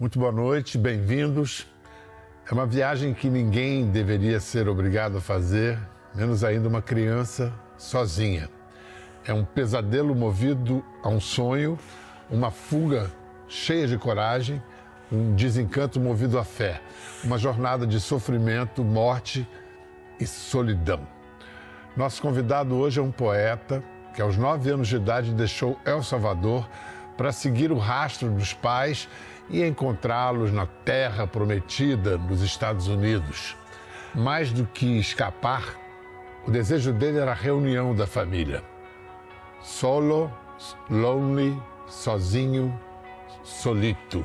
Muito boa noite, bem-vindos. É uma viagem que ninguém deveria ser obrigado a fazer, menos ainda uma criança sozinha. É um pesadelo movido a um sonho, uma fuga cheia de coragem, um desencanto movido à fé, uma jornada de sofrimento, morte e solidão. Nosso convidado hoje é um poeta que, aos nove anos de idade, deixou El Salvador para seguir o rastro dos pais e encontrá-los na terra prometida nos Estados Unidos. Mais do que escapar, o desejo dele era a reunião da família. Solo, lonely, sozinho, solito.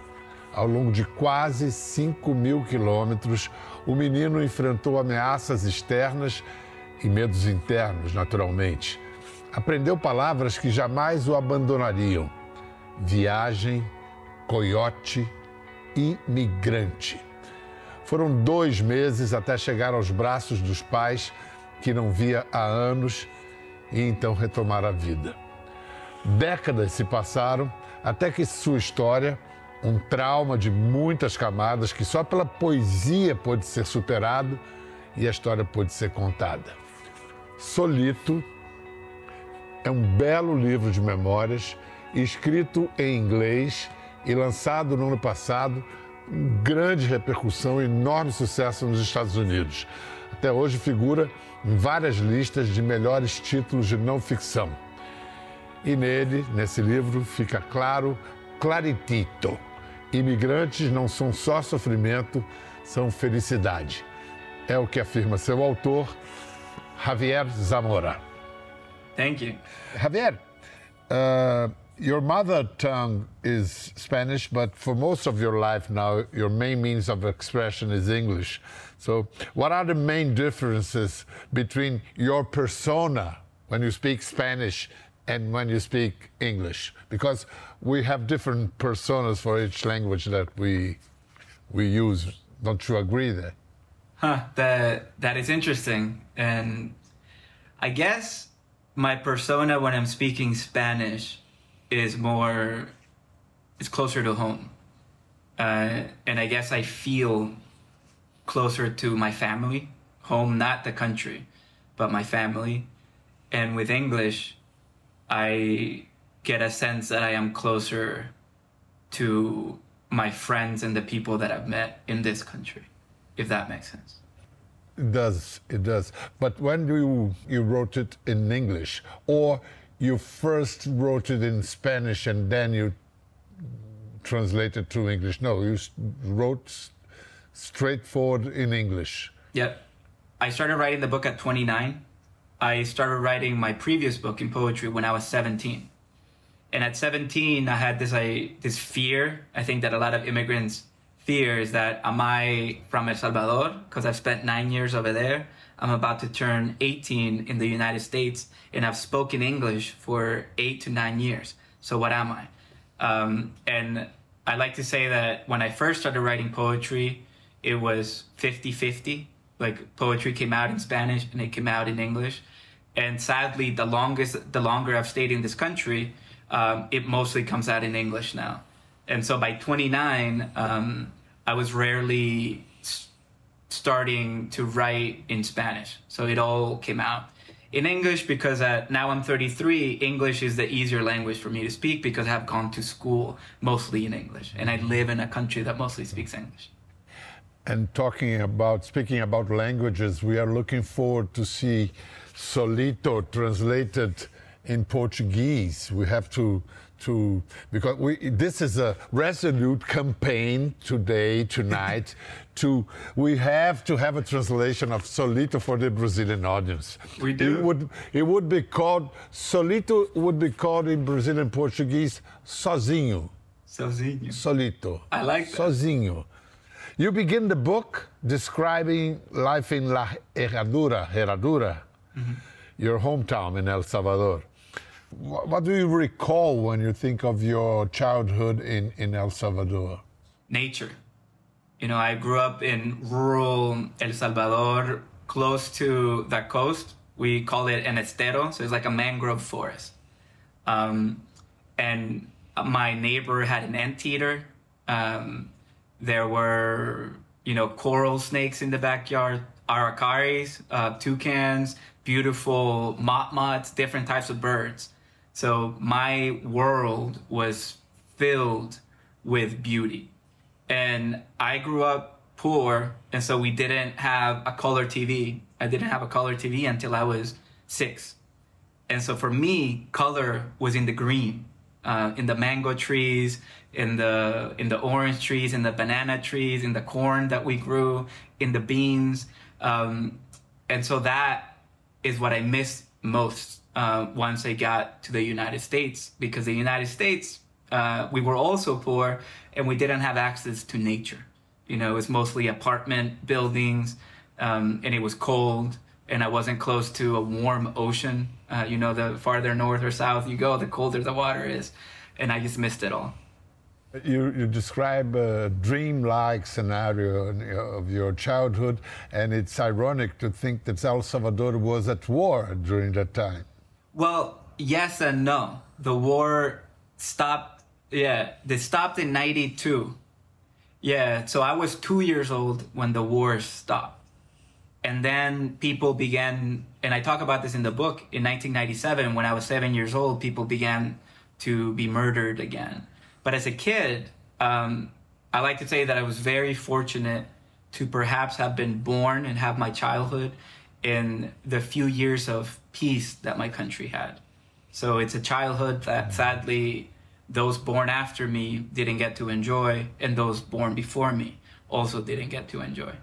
Ao longo de quase 5 mil quilômetros, o menino enfrentou ameaças externas e medos internos, naturalmente. Aprendeu palavras que jamais o abandonariam: viagem, coiote, imigrante. Foram dois meses até chegar aos braços dos pais que não via há anos e então retomar a vida. Décadas se passaram até que sua história, um trauma de muitas camadas que só pela poesia pôde ser superado e a história pôde ser contada. Solito é um belo livro de memórias escrito em inglês e lançado no ano passado, com grande repercussão e enorme sucesso nos Estados Unidos. Até hoje figura em várias listas de melhores títulos de não ficção. E nele, nesse livro, fica claro, claritito. Imigrantes não são só sofrimento, são felicidade. É o que afirma seu autor, Javier Zamora. Thank you. Javier, uh, your mother tongue is Spanish, but for most of your life now, your main means of expression is English. So, what are the main differences between your persona when you speak Spanish and when you speak English? Because we have different personas for each language that we we use. Don't you agree there? Huh, that that is interesting. And I guess my persona when I'm speaking Spanish is more is closer to home. Uh, and I guess I feel closer to my family, home, not the country, but my family. And with English, I get a sense that I am closer to my friends and the people that I've met in this country, if that makes sense. It does, it does. But when you you wrote it in English, or you first wrote it in Spanish and then you translated to English? No, you wrote straightforward in English. Yep. I started writing the book at 29. I started writing my previous book in poetry when I was 17. And at 17, I had this I, this fear. I think that a lot of immigrants fear is that am I from El Salvador because I've spent nine years over there. I'm about to turn 18 in the United States, and I've spoken English for eight to nine years. So what am I? Um, and I like to say that when I first started writing poetry, it was 50 50. Like poetry came out in Spanish and it came out in English. And sadly, the longest, the longer I've stayed in this country, um, it mostly comes out in English now. And so by 29, um, I was rarely starting to write in Spanish. So it all came out in English because uh, now I'm 33. English is the easier language for me to speak because I've gone to school mostly in English and I live in a country that mostly speaks English. And talking about, speaking about languages, we are looking forward to see Solito translated in Portuguese. We have to, to because we, this is a resolute campaign today, tonight, to, we have to have a translation of Solito for the Brazilian audience. We do. It would, it would be called, Solito would be called in Brazilian Portuguese, sozinho. Sozinho. Solito. I like that. Sozinho. You begin the book describing life in La Herradura, Herradura, Mm-hmm. your hometown in El Salvador. What, what do you recall when you think of your childhood in, in El Salvador? nature. You know, I grew up in rural El Salvador, close to the coast. We call it an estero, so it's like a mangrove forest. Um, and my neighbor had an anteater. Um, There were, you know, coral snakes in the backyard, aracaris, uh, toucans, beautiful motmots, different types of birds. So my world was filled with beauty. And I grew up poor, and so we didn't have a color TV. I didn't have a color TV until I was six. And so for me, color was in the green, uh, in the mango trees, in the in the orange trees, in the banana trees, in the corn that we grew, in the beans, um, and so that is what I missed most uh, once I got to the United States because the United States uh, we were also poor and we didn't have access to nature. You know, it was mostly apartment buildings, um, and it was cold, and I wasn't close to a warm ocean. Uh, you know, the farther north or south you go, the colder the water is, and I just missed it all. You, you describe a dream-like scenario of your childhood, and it's ironic to think that El Salvador was at war during that time. Well, yes and no. The war stopped. Yeah, they stopped in '92. Yeah, so I was two years old when the war stopped, and then people began. And I talk about this in the book. In 1997, when I was seven years old, people began to be murdered again but as a kid, um, I like to say that I was very fortunate to perhaps have been born and have my childhood in the few years of peace that my country had. So it's a childhood that sadly those born after me didn't get to enjoy, and those born before me also didn't get to enjoy.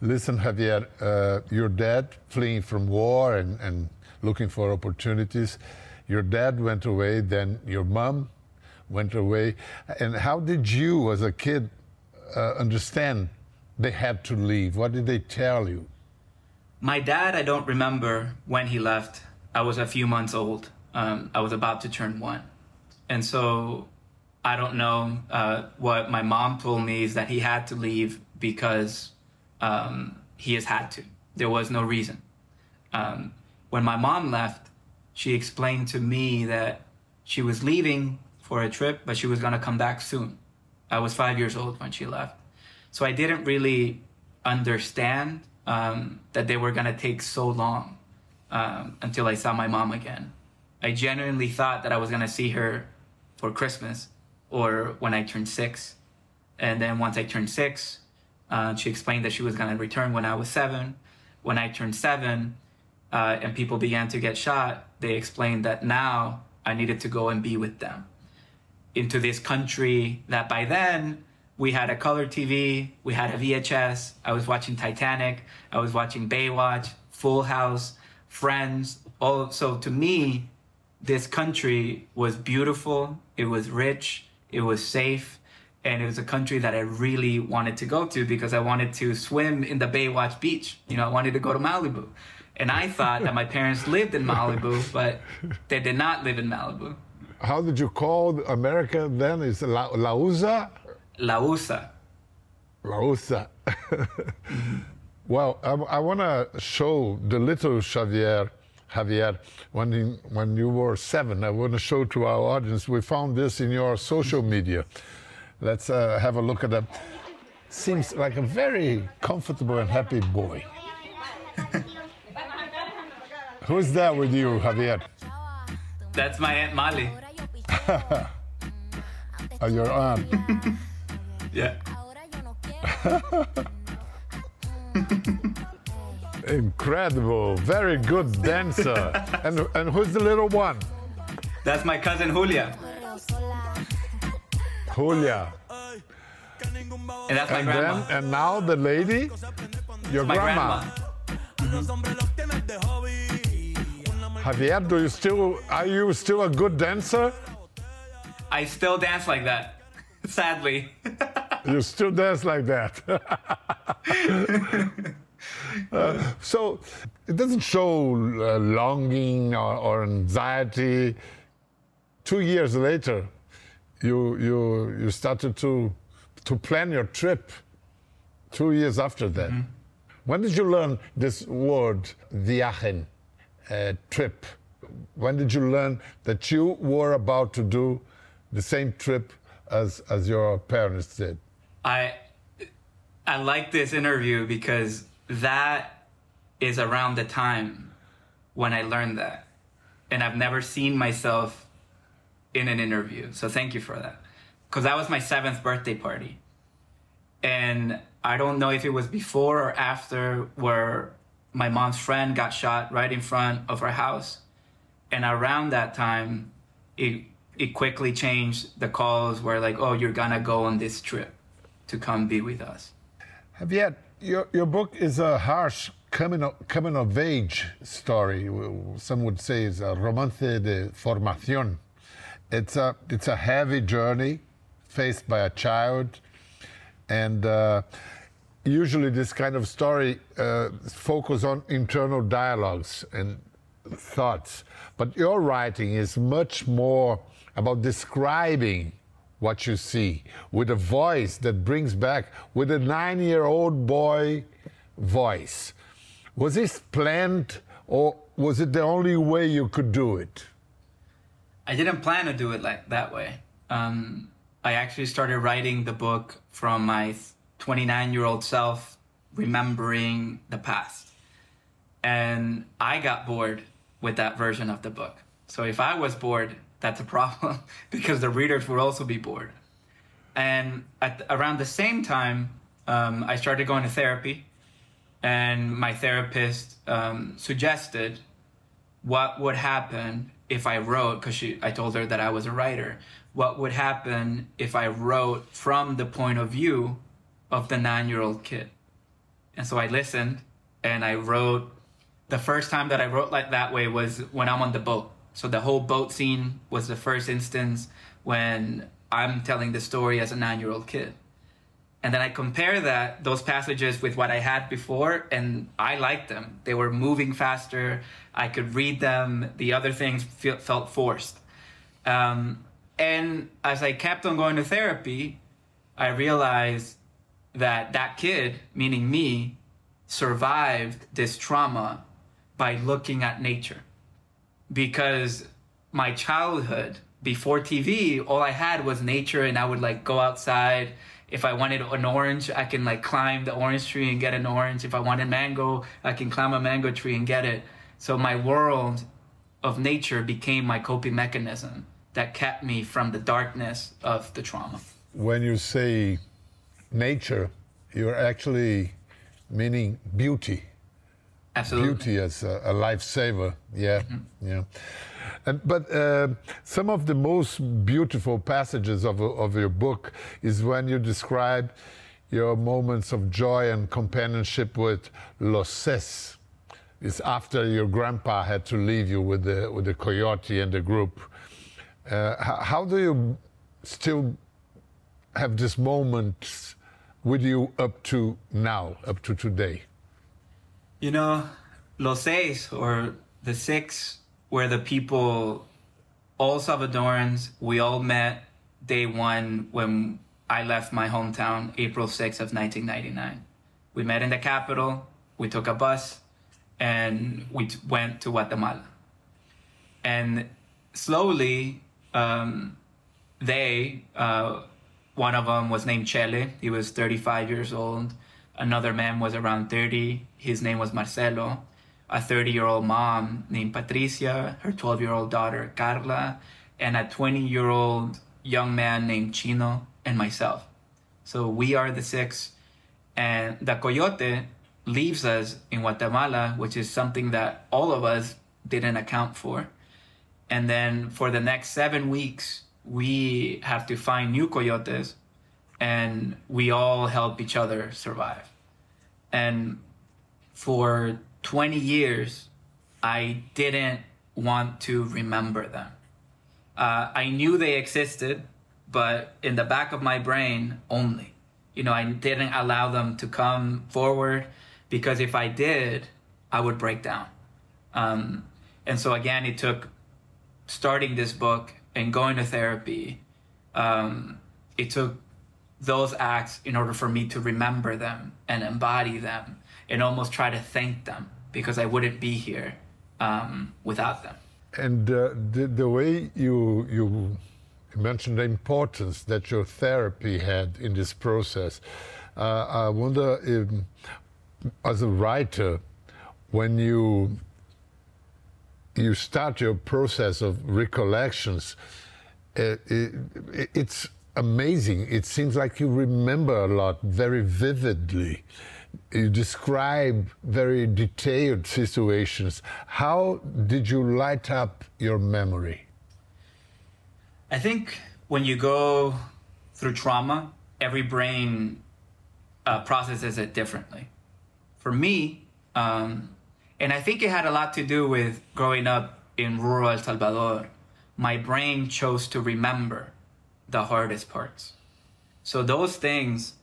Listen, Javier, uh, your dad fleeing from war and, and looking for opportunities. Your dad went away, then your mom went away. And how did you, as a kid, uh, understand they had to leave? What did they tell you? My dad, I don't remember when he left. I was a few months old. Um, I was about to turn one. And so I don't know. Uh, what my mom told me is that he had to leave because um, he has had to. There was no reason. Um, when my mom left, she explained to me that she was leaving for a trip, but she was going to come back soon. I was five years old when she left. So I didn't really understand um, that they were going to take so long um, until I saw my mom again. I genuinely thought that I was going to see her for Christmas or when I turned six. And then once I turned six, uh, she explained that she was going to return when I was seven. When I turned seven uh, and people began to get shot, they explained that now I needed to go and be with them into this country that by then we had a color TV, we had a VHS. I was watching Titanic, I was watching Baywatch, Full House, Friends. All so to me, this country was beautiful. It was rich. It was safe. And it was a country that I really wanted to go to because I wanted to swim in the Baywatch beach. You know, I wanted to go to Malibu. And I thought that my parents lived in Malibu, but they did not live in Malibu how did you call America then? Is La, La USA? La USA. La USA. well, I, I want to show the little Xavier, Javier, when, he, when you were seven. I want to show to our audience. We found this in your social media. Let's uh, have a look at that. Seems like a very comfortable and happy boy. Who's there with you, Javier? That's my Aunt Mali. oh, your aunt. yeah. Incredible. Very good dancer. and, and who's the little one? That's my cousin Julia. Julia. And that's my and grandma. Then, and now the lady? Your my grandma. grandma. Mm-hmm. Javier, do you still are you still a good dancer? I still dance like that, sadly. you still dance like that. uh, so it doesn't show uh, longing or, or, anxiety. Two years later, you you you started to to plan your trip. Two years after that, mm -hmm. when did you learn this word viajen, uh, trip? When did you learn that you were about to do the same trip as, as your parents did? I I like this interview because that is around the time when I learned that. And I've never seen myself in an interview. So thank you for that. Because that was my seventh birthday party. And I don't know if it was before or after where my mom's friend got shot right in front of her house. And around that time, it, it quickly changed. The calls were like, oh, you're gonna go on this trip to come be with us. Javier, your, your book is a harsh coming of, coming of age story. Some would say it's a romance de formación. It's a, it's a heavy journey faced by a child. And uh, usually this kind of story uh, focus on internal dialogues and thoughts. But your writing is much more about describing what you see with a voice that brings back with a nine-year-old boy voice. Was this planned or was it the only way you could do it? I didn't plan to do it like that way. Um, I actually started writing the book from my 29 year old self remembering the past. And I got bored with that version of the book. So if I was bored, that's a problem because the readers would also be bored. And at around the same time, um, I started going to therapy, and my therapist um, suggested what would happen if I wrote, because I told her that I was a writer, what would happen if I wrote from the point of view of the nine year old kid. And so I listened and I wrote. The first time that I wrote like that way was when I'm on the boat. So the whole boat scene was the first instance when I'm telling the story as a nine year old kid. And then I compare that those passages with what I had before, and I liked them. They were moving faster. I could read them. The other things feel, felt forced. Um, and as I kept on going to therapy, I realized that that kid, meaning me, survived this trauma by looking at nature. Because my childhood, before TV, all I had was nature, and I would like go outside if I wanted an orange, I can like climb the orange tree and get an orange. If I wanted mango, I can climb a mango tree and get it. So my world of nature became my coping mechanism that kept me from the darkness of the trauma. When you say nature, you're actually meaning beauty. Absolutely. Beauty as a, a lifesaver. Yeah, mm-hmm. yeah. And, but uh, some of the most beautiful passages of, of your book is when you describe your moments of joy and companionship with Los Seis. It's after your grandpa had to leave you with the, with the coyote and the group. Uh, how, how do you still have this moment with you up to now, up to today? You know, Los Seis, or the six, where the people, all Salvadorans, we all met day one when I left my hometown, April 6th of 1999. We met in the capital, we took a bus, and we went to Guatemala. And slowly, um, they, uh, one of them was named Chele, he was 35 years old. Another man was around 30, his name was Marcelo a 30 year old mom named Patricia, her 12 year old daughter Carla, and a 20 year old young man named Chino, and myself. So we are the six. And the coyote leaves us in Guatemala, which is something that all of us didn't account for. And then for the next seven weeks, we have to find new coyotes and we all help each other survive. And for 20 years, I didn't want to remember them. Uh, I knew they existed, but in the back of my brain only. You know, I didn't allow them to come forward because if I did, I would break down. Um, and so again, it took starting this book and going to therapy. Um, it took those acts in order for me to remember them and embody them and almost try to thank them because I wouldn't be here um, without them. And uh, the, the way you you mentioned the importance that your therapy had in this process. Uh, I wonder, if, as a writer, when you you start your process of recollections, uh, it, it's amazing. It seems like you remember a lot very vividly. You describe very detailed situations. How did you light up your memory? I think when you go through trauma, every brain uh, processes it differently. For me, um, and I think it had a lot to do with growing up in rural El Salvador. My brain chose to remember the hardest parts. So those things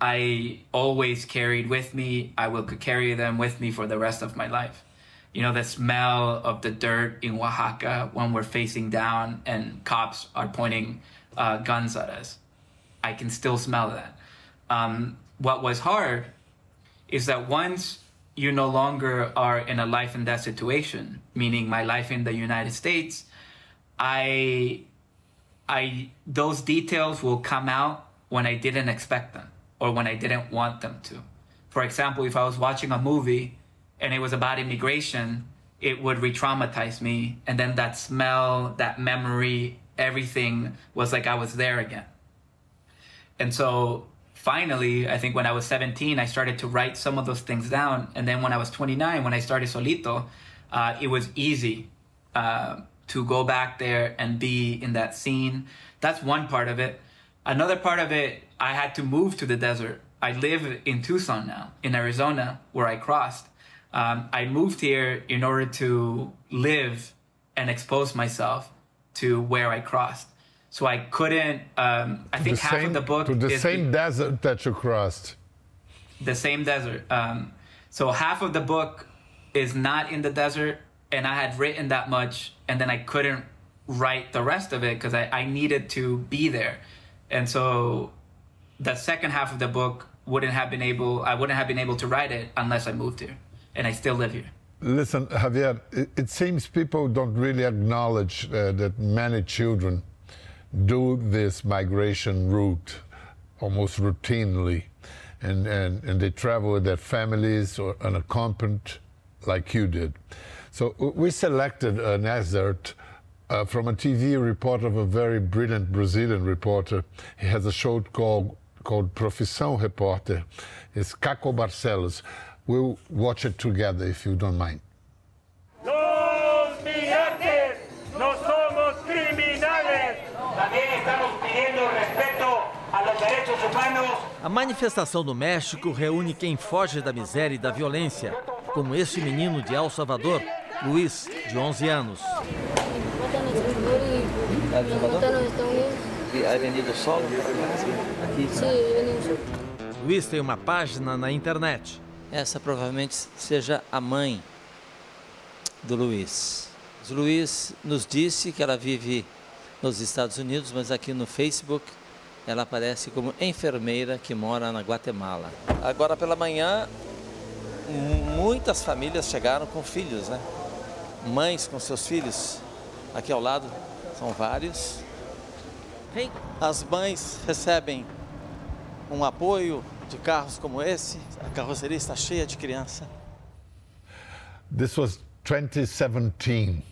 I always carried with me. I will carry them with me for the rest of my life. You know, the smell of the dirt in Oaxaca when we're facing down and cops are pointing uh, guns at us. I can still smell that. Um, what was hard is that once you no longer are in a life and death situation, meaning my life in the United States, I, I, those details will come out when I didn't expect them or when I didn't want them to. For example, if I was watching a movie and it was about immigration, it would re-traumatize me, and then that smell, that memory, everything was like I was there again. And so finally, I think when I was 17, I started to write some of those things down. And then when I was 29, when I started Solito, uh, it was easy uh, to go back there and be in that scene. That's one part of it. Another part of it, I had to move to the desert. I live in Tucson now, in Arizona, where I crossed. Um, I moved here in order to live and expose myself to where I crossed. So I couldn't. Um, I think half same, of the book to the is same the, desert that you crossed. The same desert. Um, so half of the book is not in the desert, and I had written that much, and then I couldn't write the rest of it because I, I needed to be there, and so the second half of the book wouldn't have been able. I wouldn't have been able to write it unless I moved here, and I still live here. Listen, Javier, it, it seems people don't really acknowledge uh, that many children do this migration route almost routinely. And, and, and they travel with their families or unaccompanied like you did. So we selected an excerpt uh, from a TV report of a very brilliant Brazilian reporter. He has a show called, called Profissão Repórter. It's Caco Barcelos. We'll watch it together if you don't mind. A manifestação do México reúne quem foge da miséria e da violência, como esse menino de El Salvador, Luiz, de 11 anos. Luiz tem uma página na internet. Essa provavelmente seja a mãe do Luiz. O Luiz nos disse que ela vive nos Estados Unidos, mas aqui no Facebook ela aparece como enfermeira que mora na Guatemala. Agora pela manhã, muitas famílias chegaram com filhos, né? Mães com seus filhos. Aqui ao lado são vários. As mães recebem um apoio de carros como esse. A carroceria está cheia de criança. This was 2017.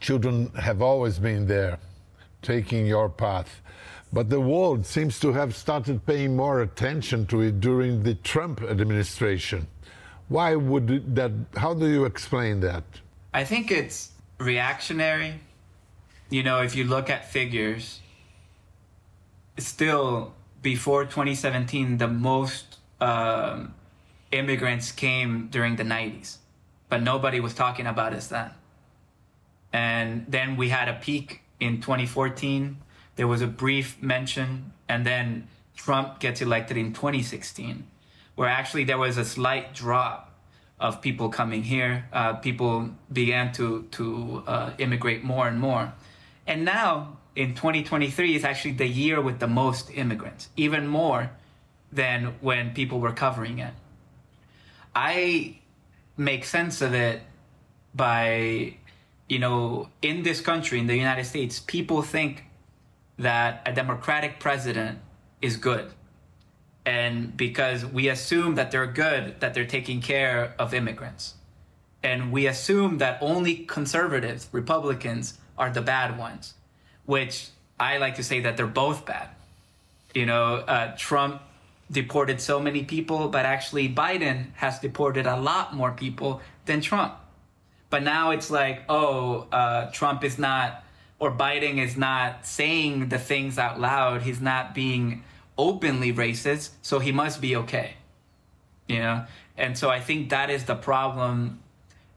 Children have always been there, taking your path. But the world seems to have started paying more attention to it during the Trump administration. Why would that? How do you explain that? I think it's reactionary. You know, if you look at figures, still before 2017, the most um, immigrants came during the 90s, but nobody was talking about us then. And then we had a peak in 2014 there was a brief mention, and then Trump gets elected in 2016, where actually there was a slight drop of people coming here. Uh, people began to to uh, immigrate more and more, and now in 2023 is actually the year with the most immigrants, even more than when people were covering it. I make sense of it by, you know, in this country, in the United States, people think that a Democratic president is good. And because we assume that they're good, that they're taking care of immigrants. And we assume that only conservatives, Republicans, are the bad ones, which I like to say that they're both bad. You know, uh, Trump deported so many people, but actually Biden has deported a lot more people than Trump. But now it's like, oh, uh, Trump is not, or Biden is not saying the things out loud. He's not being openly racist, so he must be okay. You know? And so I think that is the problem,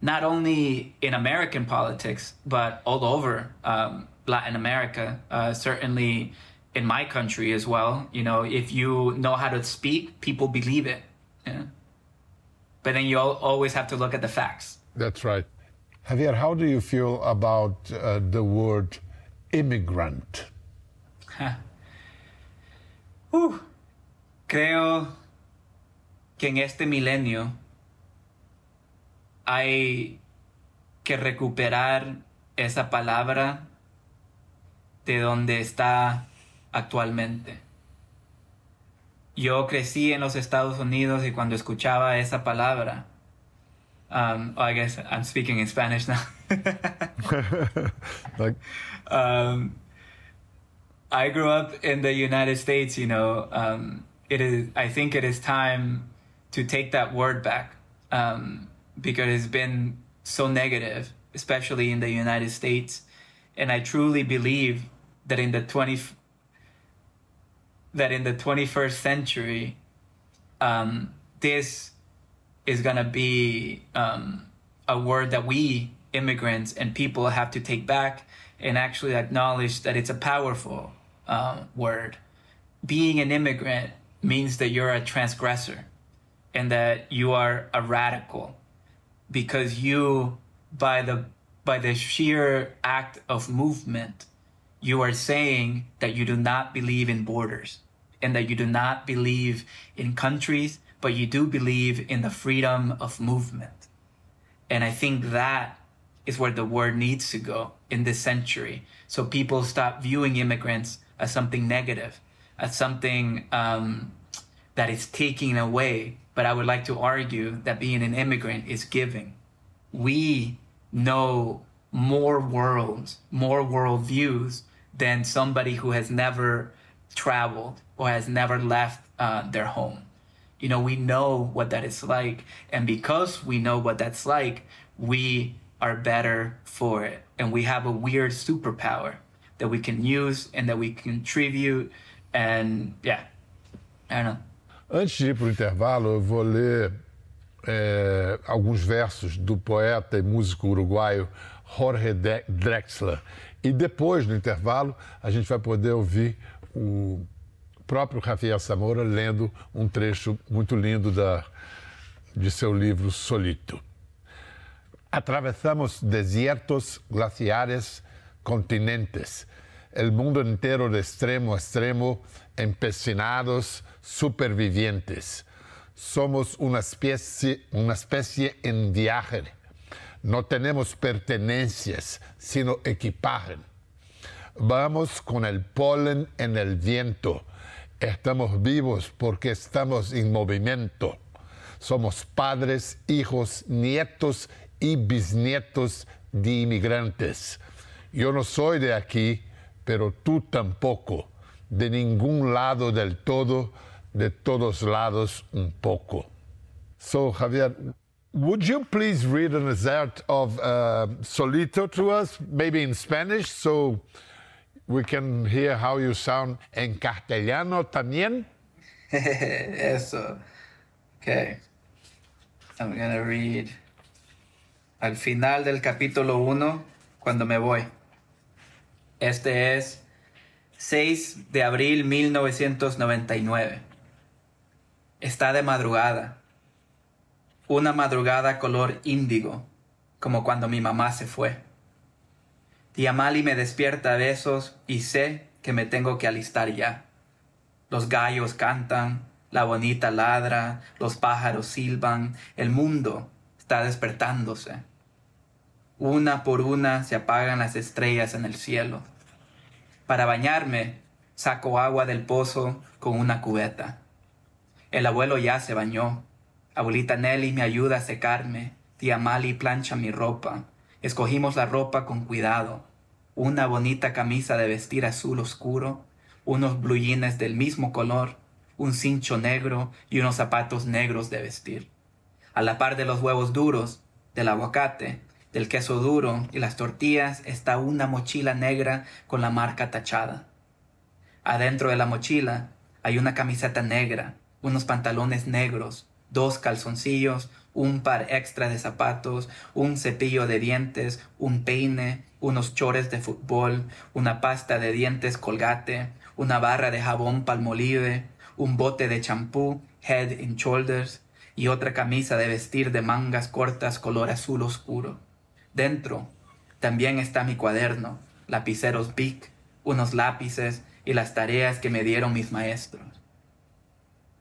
not only in American politics, but all over um, Latin America. Uh, certainly in my country as well. You know, if you know how to speak, people believe it. Yeah. But then you always have to look at the facts. That's right. Javier, how do you feel about uh, the word immigrant? Uh, creo que en este milenio hay que recuperar esa palabra de donde está actualmente. Yo crecí en los Estados Unidos y cuando escuchaba esa palabra, um, oh, I guess I'm speaking in Spanish now. um, I grew up in the United States. You know, um, it is. I think it is time to take that word back um, because it's been so negative, especially in the United States. And I truly believe that in the 20, that in the 21st century, um, this is going to be um, a word that we immigrants and people have to take back and actually acknowledge that it's a powerful um, word. Being an immigrant means that you're a transgressor and that you are a radical because you by the by the sheer act of movement you are saying that you do not believe in borders and that you do not believe in countries, but you do believe in the freedom of movement. And I think that is where the word needs to go in this century. So people stop viewing immigrants as something negative, as something um, that is taking away. But I would like to argue that being an immigrant is giving. We know more worlds, more worldviews than somebody who has never traveled or has never left uh, their home. You know, we know what that is like. And because we know what that's like, we are better for it. And we have a weird superpower that we can use and that we contribute. And yeah, I don't know. Antes de ir para o intervalo, eu vou ler é, alguns versos do poeta e músico uruguaio Jorge Drexler. E depois, no intervalo, a gente vai poder ouvir o próprio Javier Samora lendo um trecho muito lindo da, de seu livro Solito. Atravessamos desertos, glaciares, continentes, el mundo entero de extremo a extremo, empecinados, supervivientes. Somos una especie, una especie en viaje no tenemos pertenencias, sino equipaje. Vamos con el polen en el viento. Estamos vivos porque estamos en movimiento. Somos padres, hijos, nietos y bisnietos de inmigrantes. Yo no soy de aquí, pero tú tampoco. De ningún lado del todo, de todos lados un poco. So, Javier, Would you please read an excerpt of uh, Solito to us, maybe in Spanish, so we can hear how you sound en castellano también? Eso. Okay. I'm to read al final del capítulo 1, cuando me voy. Este es 6 de abril 1999. Está de madrugada una madrugada color índigo, como cuando mi mamá se fue. Tiamali me despierta a besos y sé que me tengo que alistar ya. Los gallos cantan, la bonita ladra, los pájaros silban, el mundo está despertándose. Una por una se apagan las estrellas en el cielo. Para bañarme, saco agua del pozo con una cubeta. El abuelo ya se bañó. Abuelita Nelly me ayuda a secarme. Tía Mali plancha mi ropa. Escogimos la ropa con cuidado. Una bonita camisa de vestir azul oscuro, unos blue del mismo color, un cincho negro y unos zapatos negros de vestir. A la par de los huevos duros, del aguacate, del queso duro y las tortillas está una mochila negra con la marca tachada. Adentro de la mochila hay una camiseta negra, unos pantalones negros, dos calzoncillos, un par extra de zapatos, un cepillo de dientes, un peine, unos chores de fútbol, una pasta de dientes colgate, una barra de jabón palmolive, un bote de champú Head and Shoulders y otra camisa de vestir de mangas cortas color azul oscuro. Dentro también está mi cuaderno, lapiceros Bic, unos lápices y las tareas que me dieron mis maestros.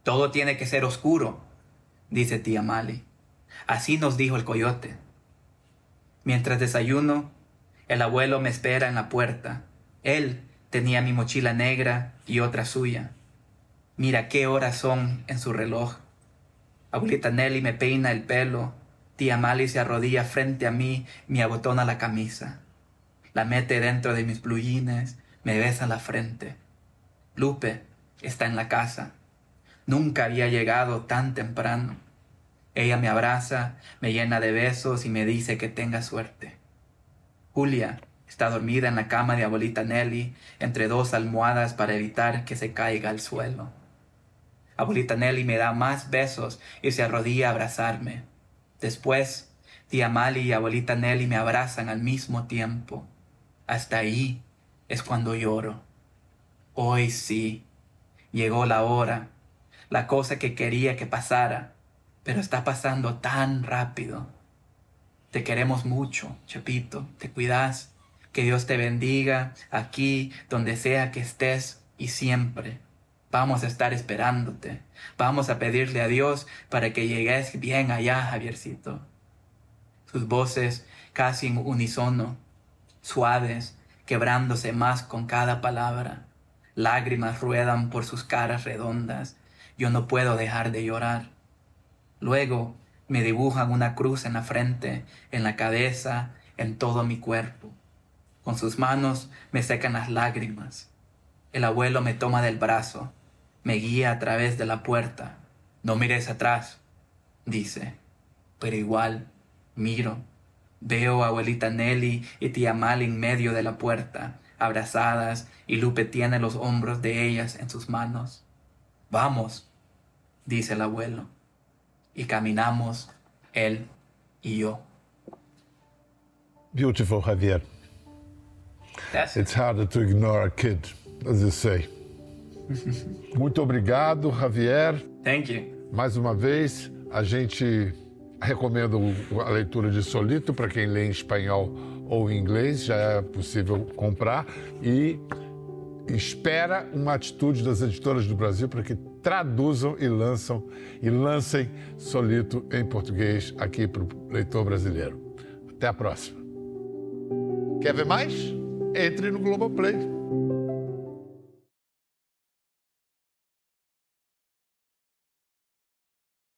Todo tiene que ser oscuro, dice tía Mali. Así nos dijo el coyote. Mientras desayuno, el abuelo me espera en la puerta. Él tenía mi mochila negra y otra suya. Mira qué horas son en su reloj. Abuelita Nelly me peina el pelo. Tía Mali se arrodilla frente a mí, me abotona la camisa. La mete dentro de mis blujines, me besa la frente. Lupe está en la casa. Nunca había llegado tan temprano. Ella me abraza, me llena de besos y me dice que tenga suerte. Julia está dormida en la cama de abuelita Nelly, entre dos almohadas para evitar que se caiga al suelo. Abuelita Nelly me da más besos y se arrodilla a abrazarme. Después, tía Mali y abuelita Nelly me abrazan al mismo tiempo. Hasta ahí es cuando lloro. Hoy sí, llegó la hora, la cosa que quería que pasara, pero está pasando tan rápido. Te queremos mucho, Chepito, te cuidas. Que Dios te bendiga aquí, donde sea que estés y siempre. Vamos a estar esperándote. Vamos a pedirle a Dios para que llegues bien allá, Javiercito. Sus voces casi en unísono, suaves, quebrándose más con cada palabra. Lágrimas ruedan por sus caras redondas. Yo no puedo dejar de llorar. Luego me dibujan una cruz en la frente, en la cabeza, en todo mi cuerpo. Con sus manos me secan las lágrimas. El abuelo me toma del brazo me guía a través de la puerta. No mires atrás, dice. Pero igual, miro. Veo a abuelita Nelly y tía Mal en medio de la puerta, abrazadas, y Lupe tiene los hombros de ellas en sus manos. Vamos, dice el abuelo. Y caminamos, él y yo. Beautiful, Javier. It's harder to ignore a kid, as you say. Muito obrigado, Javier. Thank you. Mais uma vez, a gente recomenda a leitura de Solito para quem lê em espanhol ou em inglês, já é possível comprar e espera uma atitude das editoras do Brasil para que traduzam e lançam e lancem Solito em português aqui para o leitor brasileiro. Até a próxima. Quer ver mais? Entre no Globoplay.